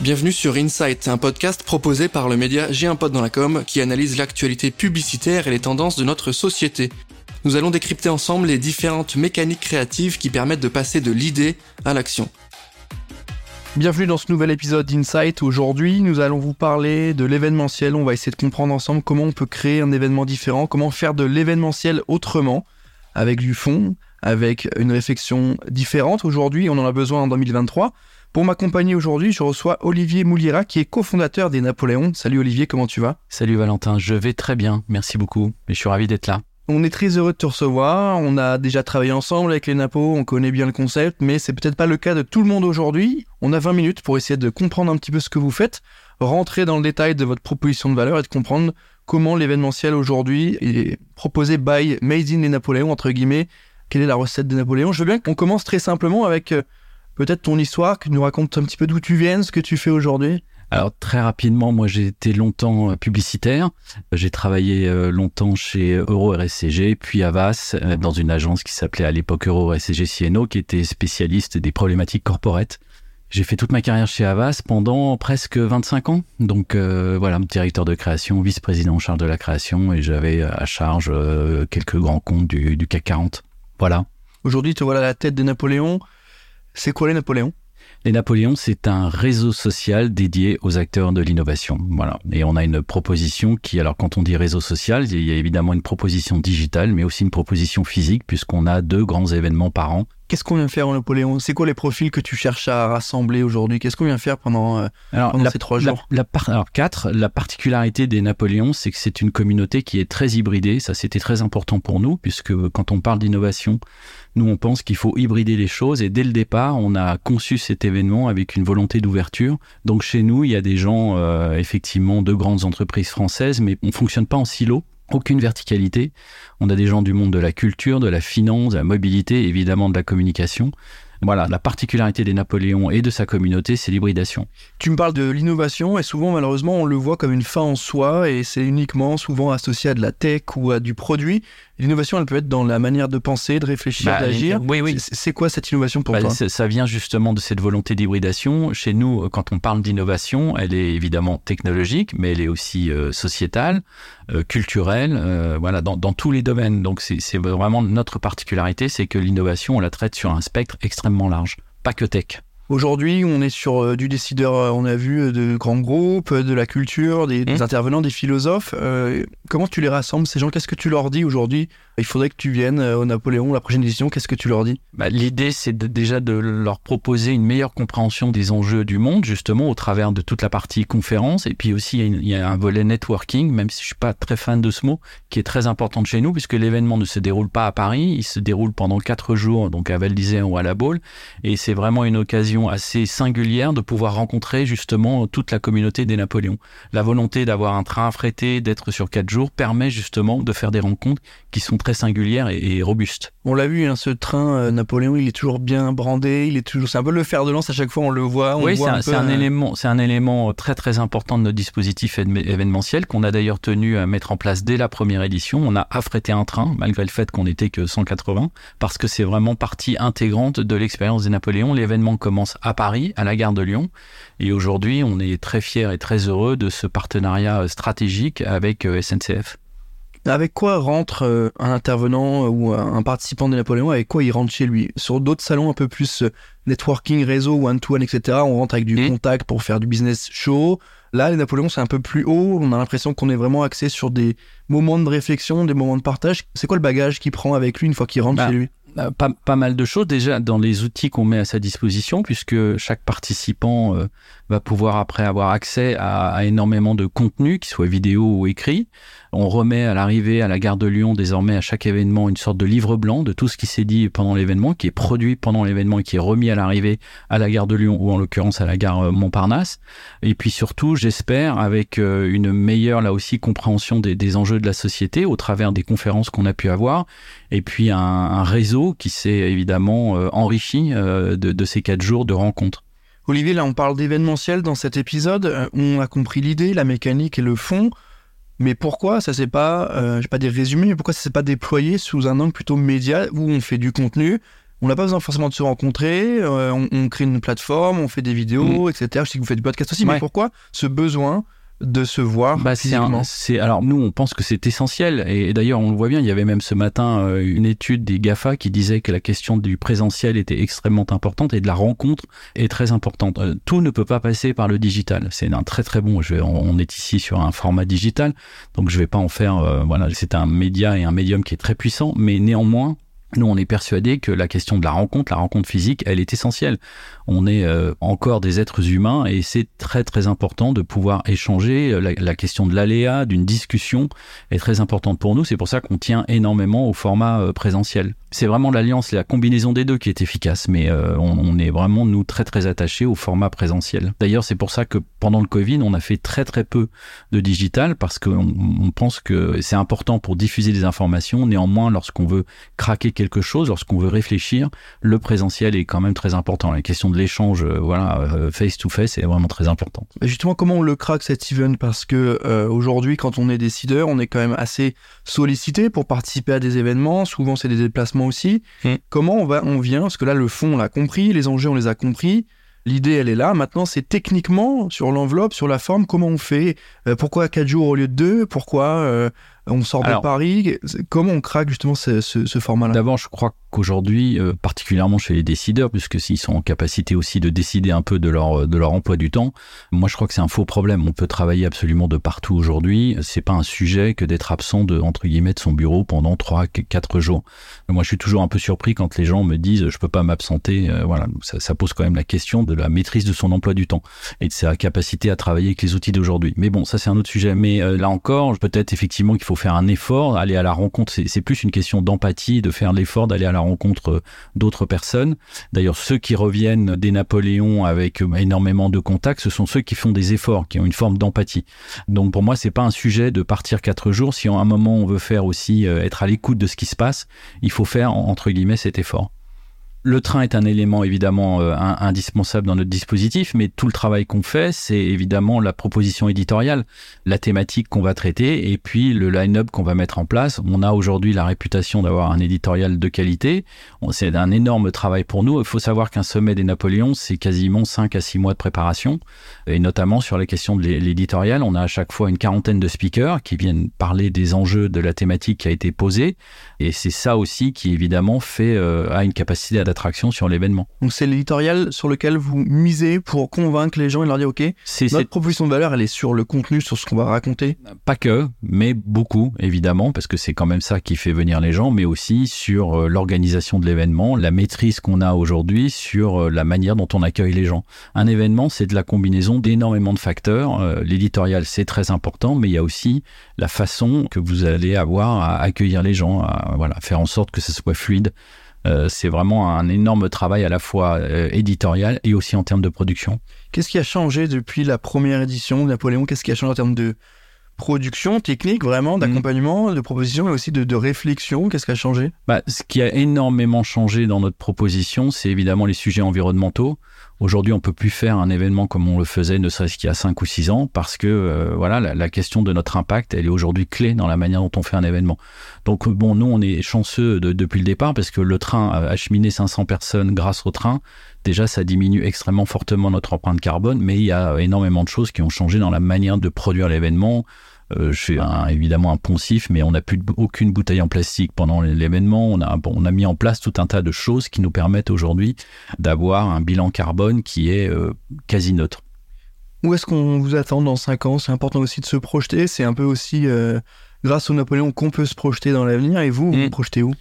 Bienvenue sur Insight, un podcast proposé par le média J'ai un pote dans la com qui analyse l'actualité publicitaire et les tendances de notre société. Nous allons décrypter ensemble les différentes mécaniques créatives qui permettent de passer de l'idée à l'action. Bienvenue dans ce nouvel épisode d'Insight. Aujourd'hui, nous allons vous parler de l'événementiel. On va essayer de comprendre ensemble comment on peut créer un événement différent, comment faire de l'événementiel autrement, avec du fond, avec une réflexion différente. Aujourd'hui, on en a besoin en 2023. Pour m'accompagner aujourd'hui, je reçois Olivier Mouliera, qui est cofondateur des Napoléons. Salut Olivier, comment tu vas? Salut Valentin, je vais très bien, merci beaucoup, mais je suis ravi d'être là. On est très heureux de te recevoir, on a déjà travaillé ensemble avec les Napos, on connaît bien le concept, mais c'est peut-être pas le cas de tout le monde aujourd'hui. On a 20 minutes pour essayer de comprendre un petit peu ce que vous faites, rentrer dans le détail de votre proposition de valeur et de comprendre comment l'événementiel aujourd'hui est proposé by Made in les Napoléons, entre guillemets, quelle est la recette des Napoléons? Je veux bien qu'on commence très simplement avec euh, peut-être ton histoire, que tu nous racontes un petit peu d'où tu viens, ce que tu fais aujourd'hui? Alors très rapidement, moi j'ai été longtemps euh, publicitaire. J'ai travaillé euh, longtemps chez Euro RSCG, puis Avas, euh, dans une agence qui s'appelait à l'époque Euro RSCG CNO, qui était spécialiste des problématiques corporate. J'ai fait toute ma carrière chez Avas pendant presque 25 ans. Donc voilà, directeur de création, vice-président en charge de la création, et j'avais à charge quelques grands comptes du, du CAC 40. Voilà. Aujourd'hui, tu vois la tête des Napoléons. C'est quoi les Napoléons? Les Napoléons, c'est un réseau social dédié aux acteurs de l'innovation. Voilà. Et on a une proposition qui, alors quand on dit réseau social, il y a évidemment une proposition digitale, mais aussi une proposition physique, puisqu'on a deux grands événements par an Qu'est-ce qu'on vient faire en Napoléon? C'est quoi les profils que tu cherches à rassembler aujourd'hui? Qu'est-ce qu'on vient faire pendant, euh, ces trois jours? la, Alors, quatre, la particularité des Napoléons, c'est que c'est une communauté qui est très hybridée. Ça, c'était très important pour nous, puisque quand on parle d'innovation, nous, on pense qu'il faut hybrider les choses. Et dès le départ, on a conçu cet événement avec une volonté d'ouverture. Donc, chez nous, il y a des gens, euh, effectivement, de grandes entreprises françaises, mais on fonctionne pas en silo aucune verticalité. On a des gens du monde de la culture, de la finance, de la mobilité, évidemment de la communication. Voilà, la particularité des Napoléons et de sa communauté, c'est l'hybridation. Tu me parles de l'innovation et souvent, malheureusement, on le voit comme une fin en soi et c'est uniquement souvent associé à de la tech ou à du produit. L'innovation, elle peut être dans la manière de penser, de réfléchir, bah, d'agir. Oui, oui. C'est quoi cette innovation pour bah, toi? Ça vient justement de cette volonté d'hybridation. Chez nous, quand on parle d'innovation, elle est évidemment technologique, mais elle est aussi euh, sociétale, euh, culturelle, euh, voilà, dans, dans, tous les domaines. Donc c'est vraiment notre particularité, c'est que l'innovation, on la traite sur un spectre extrêmement large, pas que tech. Aujourd'hui, on est sur euh, du décideur, euh, on a vu euh, de grands groupes, de la culture, des, mmh. intervenants, des philosophes. comment tu les rassembles, ces gens? Qu'est-ce que tu leur dis aujourd'hui? Il faudrait que tu viennes au Napoléon, la prochaine édition. Qu'est-ce que tu leur dis bah, L'idée, c'est déjà de leur proposer une meilleure compréhension des enjeux du monde, justement, au travers de toute la partie conférence. Et puis aussi, il y, a un volet networking, même si je suis pas très fan de ce mot, qui est très important chez nous, puisque l'événement ne se déroule pas à Paris, il se déroule pendant quatre jours, donc à Val d'Isère ou à La Baule. Et c'est vraiment une occasion assez singulière de pouvoir rencontrer justement toute la communauté des Napoléons. La volonté d'avoir un train affrété, d'être sur quatre jours, permet justement de faire des rencontres qui sont très singulières et, robustes. On l'a vu, hein, ce train euh, Napoléon, il est toujours bien brandé, il est toujours, c'est un peu le fer de lance à chaque fois, on le voit. oui, c'est un, élément, c'est un élément très très important de notre dispositif événementiel qu'on a d'ailleurs tenu à mettre en place dès la première édition. On a affrété un train malgré le fait qu'on n'était que 180 parce que c'est vraiment partie intégrante de l'expérience des Napoléons. L'événement commence à Paris, à la gare de Lyon. Et aujourd'hui, on est très fiers et très heureux de ce partenariat euh, stratégique avec euh, SNCF. Avec quoi rentre euh, un intervenant ou un participant de Napoléon? Avec quoi il rentre chez lui? Sur d'autres salons un peu plus networking, réseau, one-to-one, etc., on rentre avec du mmh. contact pour faire du business show. Là, les Napoléons, c'est un peu plus haut. On a l'impression qu'on est vraiment axé sur des moments de réflexion, des moments de partage. C'est quoi le bagage qu'il prend avec lui une fois qu'il rentre bah, chez lui? bah, pas, pas, mal de choses déjà dans les outils qu'on met à sa disposition, puisque chaque participant euh, va pouvoir après avoir accès à, énormément de contenu, qu'il soit vidéo ou écrit. On remet à l'arrivée à la gare de Lyon désormais à chaque événement une sorte de livre blanc de tout ce qui s'est dit pendant l'événement, qui est produit pendant l'événement et qui est remis à l'arrivée à la gare de Lyon ou en l'occurrence à la gare euh, Montparnasse. Et puis surtout, j'espère, avec euh, une meilleure là aussi compréhension des, enjeux de la société au travers des conférences qu'on a pu avoir, et puis un, réseau qui s'est évidemment euh, enrichi de ces quatre jours de rencontres. Olivier, là on parle d'événementiel dans cet épisode, on a compris l'idée, la mécanique et le fond. Mais pourquoi ça s'est pas, euh, je vais pas dire résumé, mais pourquoi ça s'est pas déployé sous un angle plutôt média où on fait du contenu, on n'a pas besoin forcément de se rencontrer, euh, on, on crée une plateforme, on fait des vidéos, etc. Je sais que vous faites du podcast aussi, mais pourquoi ce besoin de se voir Bah, c'est un- physiquement. c'est alors nous on pense que c'est essentiel. Et, et d'ailleurs on le voit bien il y avait même ce matin euh, une étude des Gafa qui disait que la question du présentiel était extrêmement importante et de la rencontre est très importante. Euh, tout ne peut pas passer par le digital. C'est un très très bon je vais- on, on est ici sur un format digital donc je vais pas en faire euh, voilà c'est un média et un médium qui est très puissant mais néanmoins nous, on est persuadé que la question de la rencontre, la rencontre physique, elle est essentielle. On est euh, encore des êtres humains et c'est très très important de pouvoir échanger. La, la question de l'aléa, d'une discussion est très importante pour nous. C'est pour ça qu'on tient énormément au format euh, présentiel. C'est vraiment l'alliance, la combinaison des deux qui est efficace, mais euh, on, est vraiment nous très très attachés au format présentiel. D'ailleurs, c'est pour ça que pendant le Covid, on a fait très très peu de digital parce qu'on on pense que c'est important pour diffuser des informations. Néanmoins, lorsqu'on veut craquer quelque chose, lorsqu'on veut réfléchir, le présentiel est quand même très important. La question de l'échange, euh, voilà, face to face est vraiment très importante. Justement, comment on le craque cet event? Parce que euh, aujourd'hui, quand on est décideur, on est quand même assez sollicité pour participer à des événements. Souvent, c'est des déplacements aussi. Mm. Comment on va, on vient? Parce que là, le fond, on l'a compris, les enjeux, on les a compris. L'idée, elle est là. Maintenant, c'est techniquement sur l'enveloppe, sur la forme, comment on fait? Euh, Pourquoi 4 jours au lieu de 2 Pourquoi euh, on sort Alors- de Paris Comment on craque justement ce, ce- ce format-là D'abord, je crois qu'aujourd'hui, euh, particulièrement chez les décideurs, puisque s'ils sont en capacité aussi de décider un peu de leur, de leur emploi du temps, moi je crois que c'est un faux problème. On peut travailler absolument de partout aujourd'hui. C'est pas un sujet que d'être absent de, entre guillemets, de son bureau pendant 3, 4 jours. Moi je suis toujours un peu surpris quand les gens me disent je peux pas m'absenter. Euh, voilà, ça, ça pose quand même la question de la maîtrise de son emploi du temps et de sa capacité à travailler avec les outils d'aujourd'hui. Mais bon, ça c'est un autre sujet. Mais euh, là encore, peut-être effectivement qu'il faut faire un effort, aller à la rencontre. C'est plus une question d'empathie, de faire l'effort d'aller à la rencontre euh, d'autres personnes. D'ailleurs, ceux qui reviennent des Napoléons avec euh, énormément de contacts, ce sont ceux qui font des efforts, qui ont une forme d'empathie. Donc pour moi, c'est pas un sujet de partir quatre jours. Si à un moment on veut faire aussi euh, être à l'écoute de ce qui se passe, il faut faire entre guillemets cet effort. Le train est un élément évidemment euh, indispensable dans notre dispositif, mais tout le travail qu'on fait, c'est évidemment la proposition éditoriale, la thématique qu'on va traiter et puis le line-up qu'on va mettre en place. On a aujourd'hui la réputation d'avoir un éditorial de qualité. C'est un énorme travail pour nous. Il faut savoir qu'un sommet des Napoléons, c'est quasiment 5 à 6 mois de préparation, et notamment sur la question de l'é- l'éditorial. On a à chaque fois une quarantaine de speakers qui viennent parler des enjeux de la thématique qui a été posée, et c'est ça aussi qui évidemment fait euh, a une capacité d'attraction sur l'événement. Donc, c'est l'éditorial sur lequel vous misez pour convaincre les gens et leur dire OK, notre proposition de valeur, elle est sur le contenu, sur ce qu'on va raconter. Pas que, mais beaucoup, évidemment, parce que c'est quand même ça qui fait venir les gens, mais aussi sur euh, l'organisation de l'événement, la maîtrise qu'on a aujourd'hui sur euh, la manière dont on accueille les gens. Un événement, c'est de la combinaison d'énormément de facteurs. Euh, L'éditorial, c'est très important, mais il y a aussi la façon que vous allez avoir à accueillir les gens, à voilà, faire en sorte que ce soit fluide. Euh, c'est vraiment un énorme travail à la fois euh, éditorial et aussi en termes de production. Qu'est-ce qui a changé depuis la première édition de Napoléon? Qu'est-ce qui a changé en termes de production technique, vraiment, d'accompagnement, de proposition, mais aussi de, de réflexion Qu'est-ce qui a changé? Bah, ce qui a énormément changé dans notre proposition, c'est évidemment les sujets environnementaux. Aujourd'hui, on peut plus faire un événement comme on le faisait, ne serait-ce qu'il y a 5 ou 6 ans, parce que euh, voilà, la, la question de notre impact, elle est aujourd'hui clé dans la manière dont on fait un événement. Donc bon, nous, on est chanceux de- depuis le départ, parce que le train a acheminé 500 personnes grâce au train. Déjà, ça diminue extrêmement fortement notre empreinte carbone, mais il y a énormément de choses qui ont changé dans la manière de produire l'événement. Euh, je fais un- évidemment un poncif, mais on n'a plus de- aucune bouteille en plastique pendant l'événement. On a, bon, on a mis en place tout un tas de choses qui nous permettent aujourd'hui d'avoir un bilan carbone qui est euh, quasi neutre. Où est-ce qu'on vous attend dans 5 ans? C'est important aussi de se projeter. C'est un peu aussi euh, grâce au Napoléon qu'on peut se projeter dans l'avenir. Et vous, vous Mm. vous projetez où?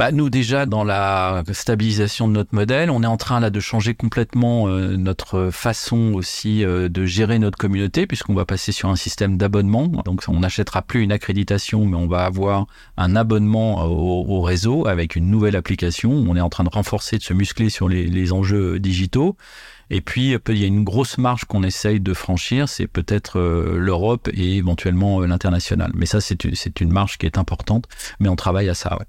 Bah, nous déjà dans la stabilisation de notre modèle, on est en train là de changer complètement euh, notre façon aussi euh, de gérer notre communauté puisqu'on va passer sur un système d'abonnement. Donc on n'achètera plus une accréditation, mais on va avoir un abonnement au, au réseau avec une nouvelle application. On est en train de renforcer, de se muscler sur les, enjeux digitaux. Et puis, il y a une grosse marge qu'on essaye de franchir, c'est peut-être euh, l'Europe et éventuellement euh, l'international. Mais ça, c'est une, c'est une marge qui est importante, mais on travaille à ça. Ouais.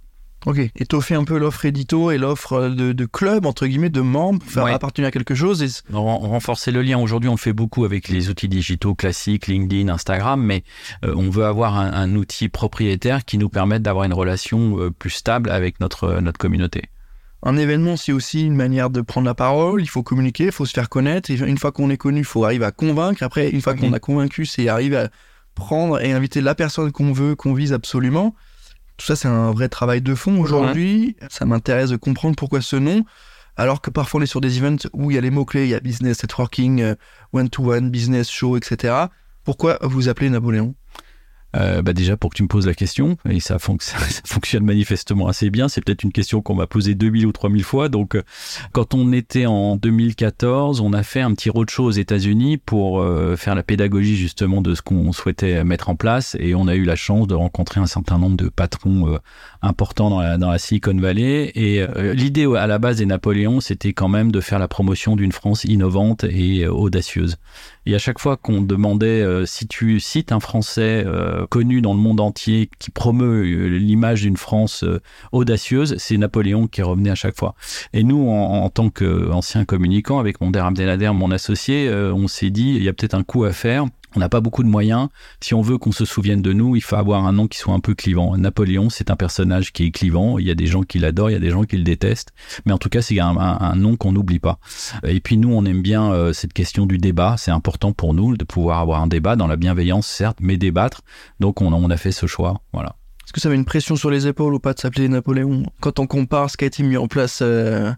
Ok. Étoffer un peu l'offre édito et l'offre de, de club, entre guillemets, de membres, faire Ouais. appartenir à quelque chose. Et renforcer le lien. Aujourd'hui, on le fait beaucoup avec les outils digitaux classiques, LinkedIn, Instagram, mais euh, on veut avoir un, un outil propriétaire qui nous permette d'avoir une relation euh, plus stable avec notre, notre communauté. un événement, c'est aussi une manière de prendre la parole, il faut communiquer, il faut se faire connaître, et une fois qu'on est connu, il faut arriver à convaincre, après, une fois qu'on a convaincu, c'est arriver à prendre et inviter la personne qu'on veut, qu'on vise absolument. Tout ça, c'est un vrai travail de fond aujourd'hui. Ça m'intéresse de comprendre pourquoi ce nom. Alors que parfois on est sur des events où il y a les mots-clés, il y a business, networking, one-to-one, business, show, etc. Pourquoi vous appelez Napoléon? Euh, bah déjà pour que tu me poses la question, et ça, fonctionne manifestement assez bien, c'est peut-être une question qu'on m'a posée 2000 ou 3000 fois. Donc euh, quand on était en 2014, on a fait un petit roadshow aux États-Unis pour euh, faire la pédagogie justement de ce qu'on souhaitait mettre en place, et on a eu la chance de rencontrer un certain nombre de patrons importants dans la, dans la Silicon Valley. Et l'idée à la base des Napoléons, c'était quand même de faire la promotion d'une France innovante et audacieuse. Et à chaque fois qu'on demandait si tu cites un Français connu dans le monde entier qui promeut euh, l'image d'une France audacieuse, c'est Napoléon qui revenait à chaque fois. Et nous, en, tant qu'anciens communicants, avec mon Abdelnader, mon associé, on s'est dit, il y a peut-être un coup à faire on n'a pas beaucoup de moyens. Si on veut qu'on se souvienne de nous, il faut avoir un nom qui soit un peu clivant. Napoléon, c'est un personnage qui est clivant. Il y a des gens qui l'adorent, il y a des gens qui le détestent. Mais en tout cas, c'est un, nom qu'on n'oublie pas. Et puis nous, on aime bien euh, cette question du débat. C'est important pour nous de pouvoir avoir un débat dans la bienveillance, certes, mais débattre. Donc on, a fait ce choix. Voilà. Est-ce que ça avait une pression sur les épaules ou pas de s'appeler Napoléon? Quand on compare ce qui a été mis en place euh,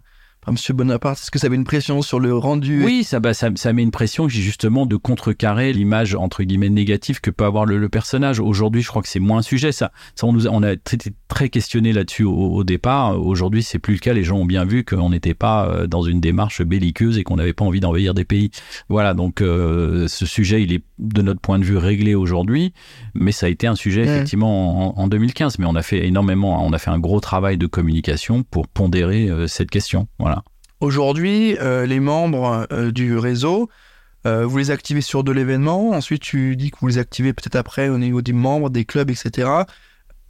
Monsieur Bonaparte Est-ce que ça avait une pression sur le rendu Oui, ça, bah, ça, ça, met une pression justement de contrecarrer l'image entre guillemets négative que peut avoir le, personnage. Aujourd'hui, je crois que c'est moins un sujet. Ça, ça on, nous on a été très questionné là-dessus au, départ. Aujourd'hui, c'est plus le cas. Les gens ont bien vu qu'on n'était pas euh, dans une démarche belliqueuse et qu'on n'avait pas envie d'envahir des pays. Voilà, donc euh, ce sujet, il est de notre point de vue réglé aujourd'hui, mais ça a été un sujet effectivement en, en, 2015. Mais on a fait énormément, on a fait un gros travail de communication pour pondérer euh, cette question. Voilà. Aujourd'hui, euh, les membres euh, du réseau, euh, vous les activez sur de l'événement. Ensuite, tu dis que vous les activez peut-être après au niveau des membres, des clubs, etc.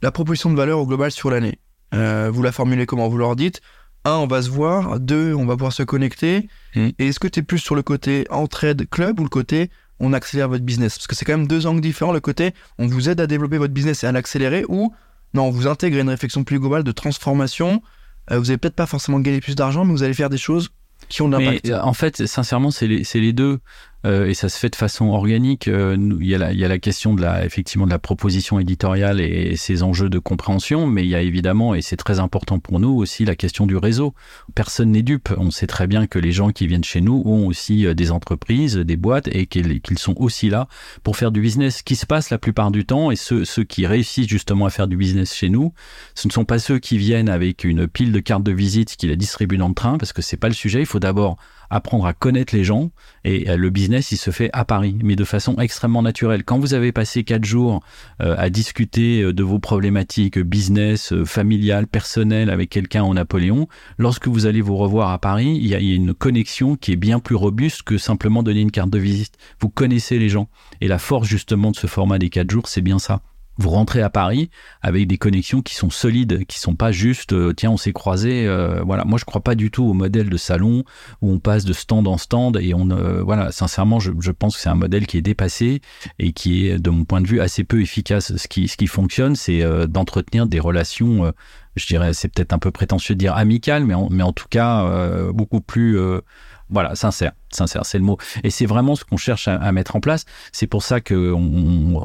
La proposition de valeur au global sur l'année, vous la formulez comment Vous leur dites un, on va se voir. Deux, on va pouvoir se connecter. Mm. Et est-ce que tu es plus sur le côté entraide club ou le côté on accélère votre business? Parce que c'est quand même deux angles différents. Le côté on vous aide à développer votre business et à l'accélérer ou non, on vous intègre une réflexion plus globale de transformation vous allez peut-être pas forcément gagner plus d'argent, mais vous allez faire des choses qui ont de l'impact. Euh, en fait, sincèrement, c'est les, les, deux. Euh, et ça se fait de façon organique. Euh, il, y a la, question de la, effectivement, de la proposition éditoriale et, ses enjeux de compréhension, mais il y a évidemment, et c'est très important pour nous aussi, la question du réseau. Personne n'est dupe. On sait très bien que les gens qui viennent chez nous ont aussi euh, des entreprises, des boîtes, et qu'ils sont aussi là pour faire du business. Ce qui se passe la plupart du temps, et ceux, ceux qui réussissent justement à faire du business chez nous, ce ne sont pas ceux qui viennent avec une pile de cartes de visite qui la distribuent dans le train, parce que c'est pas le sujet. Il faut d'abord apprendre à connaître les gens. Et euh, le business il se fait à Paris mais de façon extrêmement naturelle. Quand vous avez passé quatre jours euh, à discuter euh, de vos problématiques business familiales personnelles avec quelqu'un en Napoléon lorsque vous allez vous revoir à Paris il y, a, une connexion qui est bien plus robuste que simplement donner une carte de visite. Vous connaissez les gens. Et la force justement de ce format des quatre jours c'est bien ça vous rentrez à Paris avec des connexions qui sont solides, qui sont pas juste euh, tiens on s'est croisé. Euh, voilà, moi je crois pas du tout au modèle de salon où on passe de stand en stand et on euh, voilà sincèrement je, pense que c'est un modèle qui est dépassé et qui est de mon point de vue assez peu efficace. Ce qui ce qui fonctionne c'est d'entretenir des relations. je dirais c'est peut-être un peu prétentieux de dire amicales, mais en, mais en tout cas beaucoup plus voilà sincère sincère, c'est le mot. Et c'est vraiment ce qu'on cherche à, mettre en place. C'est pour ça que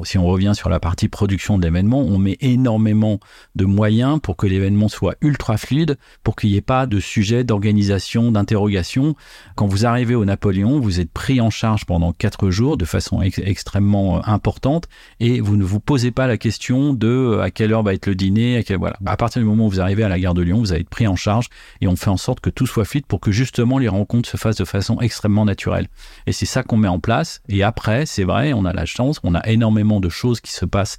si on revient sur la partie production de on met énormément de moyens pour que l'événement soit ultra fluide, pour qu'il n'y ait pas de sujet d'organisation, d'interrogation. Quand vous arrivez au Napoléon, vous êtes pris en charge pendant quatre jours de façon extrêmement euh, importante et vous ne vous posez pas la question de euh, à quelle heure va être le dîner. À, voilà. à partir du moment où vous arrivez à la gare de Lyon, vous allez être pris en charge et on fait en sorte que tout soit fluide pour que justement les rencontres se fassent de façon extrêmement naturel. Et c'est ça qu'on met en place. Et après, c'est vrai, on a la chance, on a énormément de choses qui se passent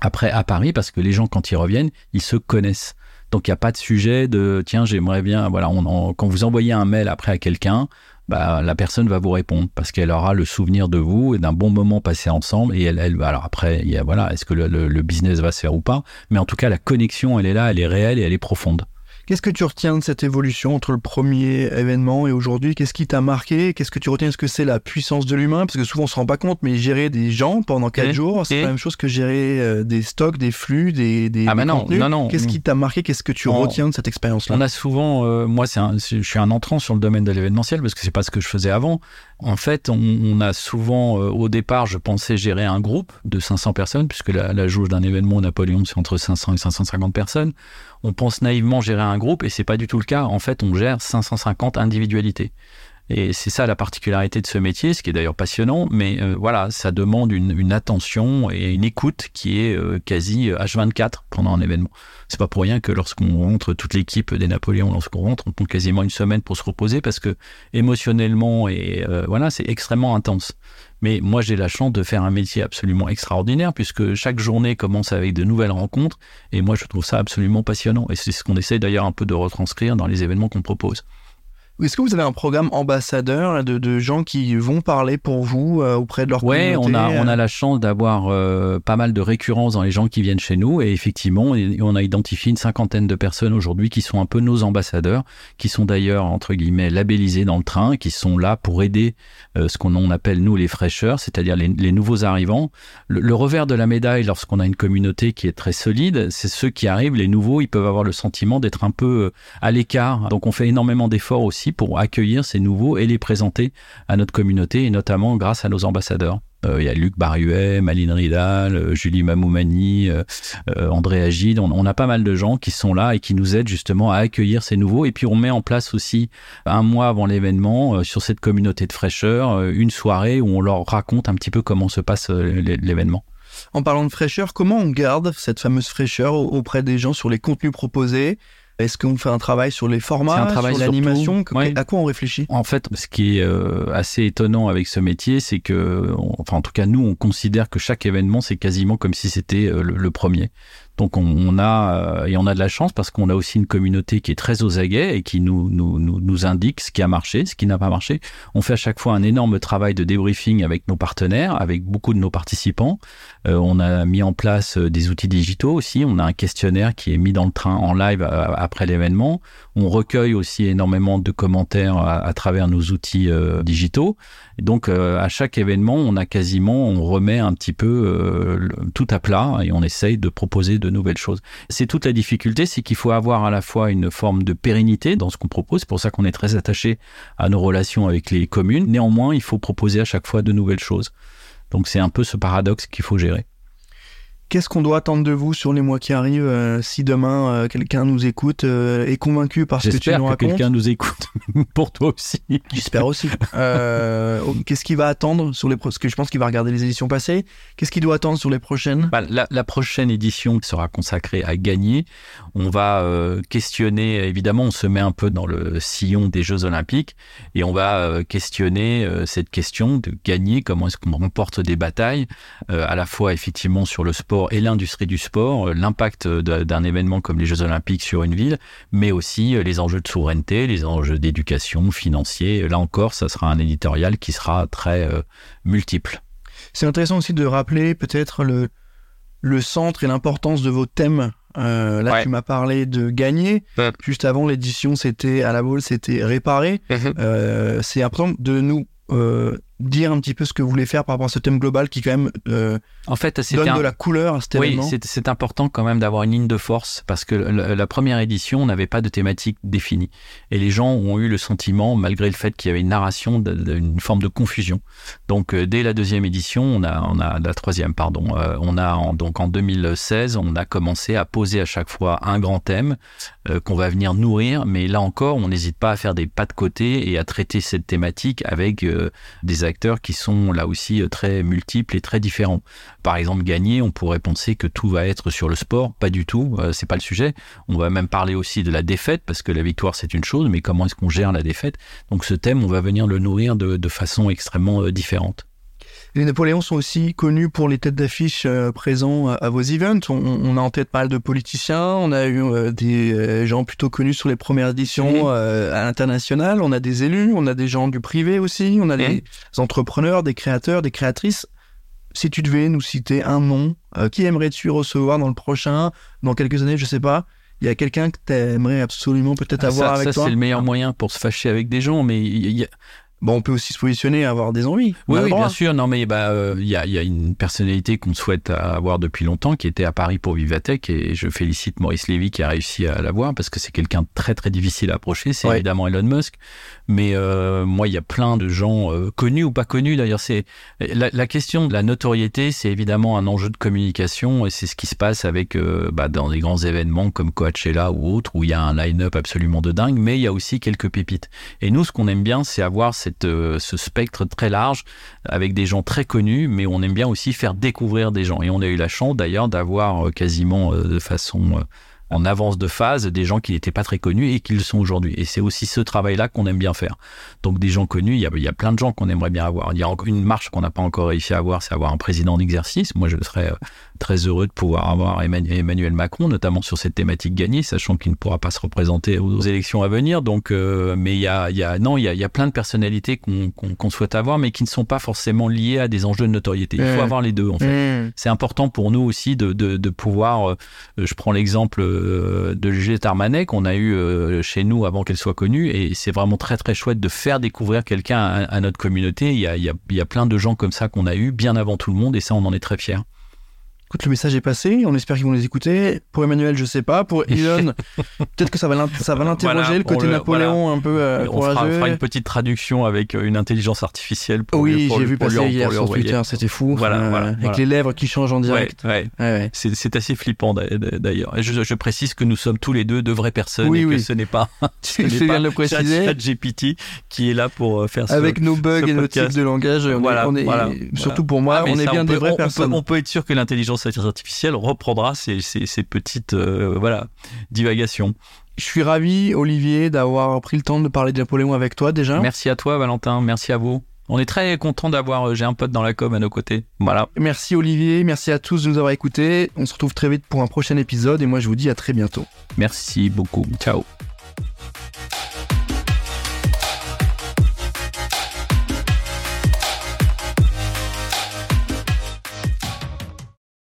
après à Paris parce que les gens, quand ils reviennent, ils se connaissent. Donc il n'y a pas de sujet de tiens, j'aimerais bien. Voilà, on, quand vous envoyez un mail après à quelqu'un, bah, la personne va vous répondre parce qu'elle aura le souvenir de vous et d'un bon moment passé ensemble. Et elle, elle alors après, voilà, est-ce que le, business va se faire ou pas? Mais en tout cas, la connexion, elle est là, elle est réelle et elle est profonde. Qu'est-ce que tu retiens de cette évolution entre le premier événement et aujourd'hui? Qu'est-ce qui t'a marqué? Qu'est-ce que tu retiens? Est-ce que c'est la puissance de l'humain? Parce que souvent on se rend pas compte, mais gérer des gens pendant quatre Et- jours, c'est et- la même chose que gérer euh, des stocks, des flux, des, des, Ah bah non, contenus. non, non. Qu'est-ce qui t'a marqué? Qu'est-ce que tu On- retiens de cette expérience-là? On a souvent, euh, moi, un- je suis un entrant sur le domaine de l'événementiel parce que c'est pas ce que je faisais avant. En fait, on, on a souvent, euh, au départ, je pensais gérer un groupe de 500 personnes puisque la, la jauge d'un événement au Napoléon c'est entre 500 et 550 personnes. On pense naïvement gérer un groupe et c'est pas du tout le cas. En fait, on gère 550 individualités. Et c'est ça la particularité de ce métier, ce qui est d'ailleurs passionnant, mais euh, voilà, ça demande une, attention et une écoute qui est euh, quasi H24 pendant un événement. C'est pas pour rien que lorsqu'on rentre, toute l'équipe des Napoléons, lorsqu'on rentre, on prend quasiment une semaine pour se reposer parce que émotionnellement et euh, voilà, c'est extrêmement intense. Mais moi, j'ai la chance de faire un métier absolument extraordinaire puisque chaque journée commence avec de nouvelles rencontres et moi, je trouve ça absolument passionnant. Et c'est ce qu'on essaie d'ailleurs un peu de retranscrire dans les événements qu'on propose. Est-ce que vous avez un programme ambassadeur de, de gens qui vont parler pour vous euh, auprès de leur Ouais, on communauté a, on euh, a la chance d'avoir euh, pas mal de récurrence dans les gens qui viennent chez nous. Et effectivement, on a identifié une cinquantaine de personnes aujourd'hui qui sont un peu nos ambassadeurs, qui sont d'ailleurs, entre guillemets, labellisés dans le train, qui sont là pour aider euh, ce qu'on on appelle, nous, les fraîcheurs, c'est-à-dire les, les nouveaux arrivants. Le, le revers de la médaille, lorsqu'on a une communauté qui est très solide, c'est ceux qui arrivent, les nouveaux, ils peuvent avoir le sentiment d'être un peu euh, à l'écart. Donc, on fait énormément d'efforts aussi pour accueillir ces nouveaux et les présenter à notre communauté, et notamment grâce à nos ambassadeurs. Euh, Il y a Luc Barruet, Maline Ridal, euh, Julie Mamoumani, euh, André Agide. On, a pas mal de gens qui sont là et qui nous aident justement à accueillir ces nouveaux. Et puis on met en place aussi un mois avant l'événement sur cette communauté de fraîcheur une soirée où on leur raconte un petit peu comment se passe l'é- l'événement. En parlant de fraîcheur, comment on garde cette fameuse fraîcheur au- auprès des gens sur les contenus proposés? Est-ce qu'on fait un travail sur les formats, un travail sur l'animation ouais. À quoi on réfléchit? En fait, ce qui est euh, assez étonnant avec ce métier, c'est que, on- enfin en tout cas nous, on considère que chaque événement, c'est quasiment comme si c'était euh, le, le premier. Donc on, a euh, et on a de la chance parce qu'on a aussi une communauté qui est très aux aguets et qui nous, nous, nous, indique ce qui a marché, ce qui n'a pas marché. On fait à chaque fois un énorme travail de débriefing avec nos partenaires, avec beaucoup de nos participants. Euh, on a mis en place euh, des outils digitaux aussi. On a un questionnaire qui est mis dans le train en live après l'événement. On recueille aussi énormément de commentaires à, travers nos outils digitaux. Donc, à chaque événement, on a quasiment, on remet un petit peu tout à plat et on essaye de proposer de nouvelles choses. C'est toute la difficulté, c'est qu'il faut avoir à la fois une forme de pérennité dans ce qu'on propose. C'est pour ça qu'on est très attaché à nos relations avec les communes. Néanmoins, il faut proposer à chaque fois de nouvelles choses. Donc, c'est un peu ce paradoxe qu'il faut gérer. Qu'est-ce qu'on doit attendre de vous sur les mois qui arrivent euh, si demain euh, quelqu'un nous écoute, euh, est convaincu par ce que tu J'espère nous que racontes quelqu'un nous écoute pour toi aussi. J'espère aussi. Euh, Qu'est-ce qu'il va attendre sur les parce que je pense qu'il va regarder les éditions passées. Qu'est-ce qu'il doit attendre sur les prochaines? Bah, la, la prochaine édition sera consacrée à gagner. On va questionner, évidemment, on se met un peu dans le sillon des Jeux Olympiques et on va questionner cette question de gagner, comment est-ce qu'on remporte des batailles, à la fois effectivement sur le sport et l'industrie du sport, euh, l'impact de- d'un événement comme les Jeux Olympiques sur une ville, mais aussi euh, les enjeux de souveraineté, les enjeux d'éducation, financiers. Là encore, ça sera un éditorial qui sera très euh, multiple. C'est intéressant aussi de rappeler peut-être le, le centre et l'importance de vos thèmes. Euh, là, Ouais. tu m'as parlé de gagner. Ouais. Juste avant, l'édition, c'était à la boule, c'était réparer. Euh, c'est important de nous euh, dire un petit peu ce que vous voulez faire par rapport à ce thème global qui, quand même, euh, En fait, donne un... de la couleur à cet Oui, événement. c'est c'est important quand même d'avoir une ligne de force parce que la, la première édition, on n'avait pas de thématique définie. Et les gens ont eu le sentiment, malgré le fait qu'il y avait une narration, de- de- une forme de confusion. Donc, euh, dès la deuxième édition, on a, on a la troisième, pardon, euh, on a en, donc en 2016, on a commencé à poser à chaque fois un grand thème qu'on va venir nourrir. Mais là encore, on n'hésite pas à faire des pas de côté et à traiter cette thématique avec des qui sont là aussi euh, très multiples et très différents par exemple gagner, on pourrait penser que tout va être sur le sport, pas du tout, euh, c'est pas le sujet. On va même parler aussi de la défaite parce que la victoire c'est une chose, mais comment est-ce qu'on gère la défaite? Donc ce thème, on va venir le nourrir de, de façon extrêmement euh, différente. Les Napoléons sont aussi connus pour les têtes d'affiche euh, présents à, à vos events. On, on a en tête pas mal de politiciens, on a eu euh, des euh, gens plutôt connus sur les premières éditions Mhm. euh, à l'international, on a des élus, on a des gens du privé aussi, on a des entrepreneurs, des créateurs, des créatrices. Si tu devais nous citer un nom, qui aimerais-tu recevoir dans le prochain, dans quelques années, je sais pas, Il y a quelqu'un que tu aimerais absolument peut-être Ah, avoir ça, avec ça, toi c'est le meilleur moyen pour se fâcher avec des gens, mais il y a- Bon, on peut aussi se positionner, avoir des envies. On Oui, oui, bien sûr. Non, mais bah, euh, il y, a, il y a une personnalité qu'on souhaite avoir depuis longtemps, qui était à Paris pour Vivatech, et je félicite Maurice Lévy qui a réussi à l'avoir parce que c'est quelqu'un de très très difficile à approcher. C'est Ouais. évidemment Elon Musk, mais euh, moi, il y a plein de gens euh, connus ou pas connus. D'ailleurs, c'est la, la question de la notoriété, c'est évidemment un enjeu de communication, et c'est ce qui se passe avec euh, bah, dans des grands événements comme Coachella ou autres, où il y a un line-up absolument de dingue, mais il y a aussi quelques pépites. Et nous, ce qu'on aime bien, c'est avoir euh, ce spectre très large avec des gens très connus, mais on aime bien aussi faire découvrir des gens. Et on a eu la chance d'ailleurs d'avoir euh, quasiment euh, de façon en avance de phase des gens qui n'étaient pas très connus et qui le sont aujourd'hui. Et c'est aussi ce travail-là qu'on aime bien faire. Donc des gens connus, il y a, il y a plein de gens qu'on aimerait bien avoir. Il y a une marche qu'on n'a pas encore réussi à avoir, c'est avoir un président d'exercice. Moi, je serais euh, très heureux de pouvoir avoir Emmanuel Macron, notamment sur cette thématique gagnée, sachant qu'il ne pourra pas se représenter aux élections à venir. Donc, euh, mais il y a, il y a, non, il y a, il y a plein de personnalités qu'on qu'on souhaite avoir, mais qui ne sont pas forcément liées à des enjeux de notoriété. Il faut Mmh. avoir les deux, en fait. Mmh. C'est important pour nous aussi de, de, de pouvoir. euh, je prends l'exemple euh, de Juliette Armanet qu'on a eu euh, chez nous avant qu'elle soit connue, et c'est vraiment très très chouette de faire découvrir quelqu'un à, à notre communauté. Il y, a, il, y a, il y a plein de gens comme ça qu'on a eu bien avant tout le monde, et ça on en est très fiers. Écoute, le message est passé. On espère qu'ils vont les écouter. Pour Emmanuel, je sais pas. Pour Elon, peut-être que ça va l'interroger, Voilà, le côté on le- Napoléon un peu euh, on fera, fera une petite traduction avec euh, une intelligence artificielle. Pour lui- Oui, j'ai lui- vu pour lui passer pour hier lui sur. Twitter, c'était fou. Voilà, voilà, avec les lèvres qui changent en direct. ouais. Ouais, ouais. C'est assez flippant d'a- d'ailleurs. Je, je précise que nous sommes tous les deux de vraies personnes Oui, et que ce n'est pas, ce n'est pas de le préciser. ChatGPT qui est là pour euh, faire ce, Avec nos bugs et nos tics de langage, on est- on surtout pour moi, Ah, on est bien des vraies on personnes. On peut, être sûr que l'intelligence artificielle reprendra ces, ces, ces petites euh, voilà, divagations. Je suis ravi, Olivier, d'avoir pris le temps de parler de Napoléon avec toi déjà. Merci à toi, Valentin. Merci à vous. On est très content d'avoir euh, J'ai un pote dans la com à nos côtés. Voilà. Merci Olivier, merci à tous de nous avoir écoutés. On se retrouve très vite pour un prochain épisode et moi je vous dis à très bientôt. Merci beaucoup. Ciao.